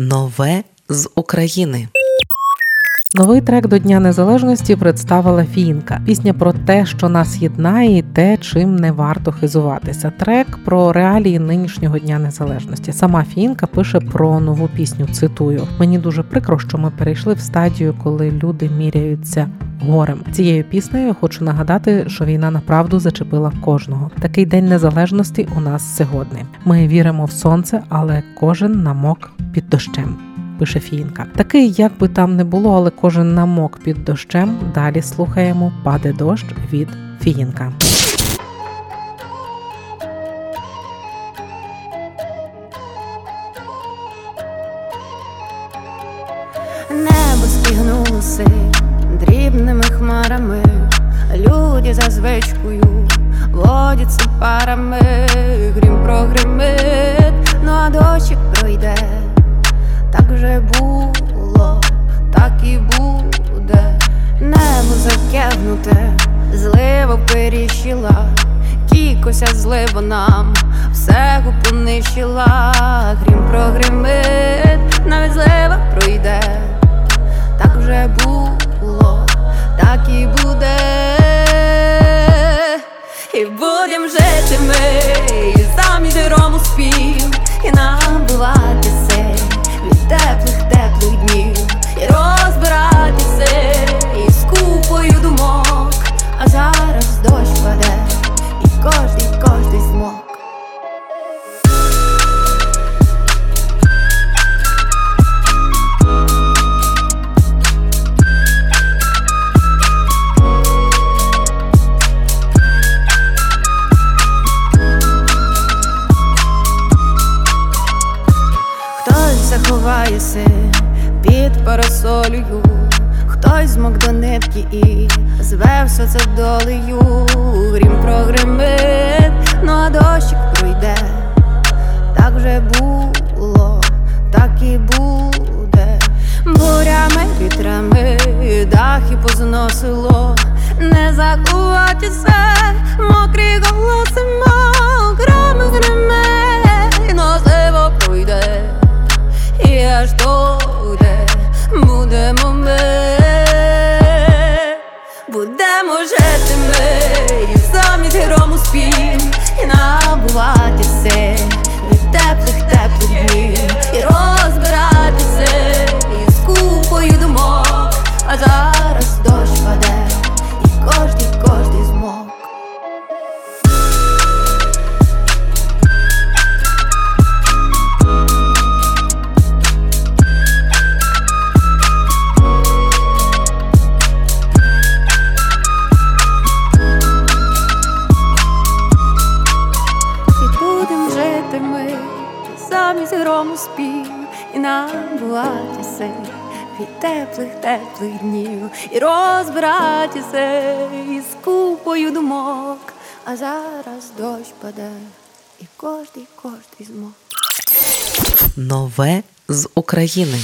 Нове з України. Новий трек до Дня Незалежності представила Фінка. Пісня про те, що нас єднає, і те, чим не варто хизуватися. Трек про реалії нинішнього дня незалежності. Сама Фінка пише про нову пісню. Цитую: мені дуже прикро, що ми перейшли в стадію, коли люди міряються. Горем цією піснею хочу нагадати, що війна направду зачепила кожного. Такий день незалежності у нас сьогодні. Ми віримо в сонце, але кожен намок під дощем пише Фінка. Такий, як би там не було, але кожен намок під дощем. Далі слухаємо Паде дощ від Фіїнка. Небо стігнулося дрібними хмарами, люди за звичкою водяться парами, грім прогримить, ну а дощик пройде. Так вже було, так і буде, небо закягнуте, злива періщила, кікося злива нам, все понищила, грім і будем жити ми, і самі у спів, і набуватися теплих, теплих днів. І розбиратися заховаєся під парасолею, хтось змок до нитки і звевся це долею, грім прогримить, ну а дощик пройде, так вже було, так і буде, бурями, вітрами, дахи позносило, не закуватися, мокрі голоси, будемо жити ми, і самі грому спів, і набувати від самі з грому спів і набуватися від теплих, теплих днів, і розбиратися із купою думок, а зараз дощ паде, і кожний, кожний змог. Нове з України.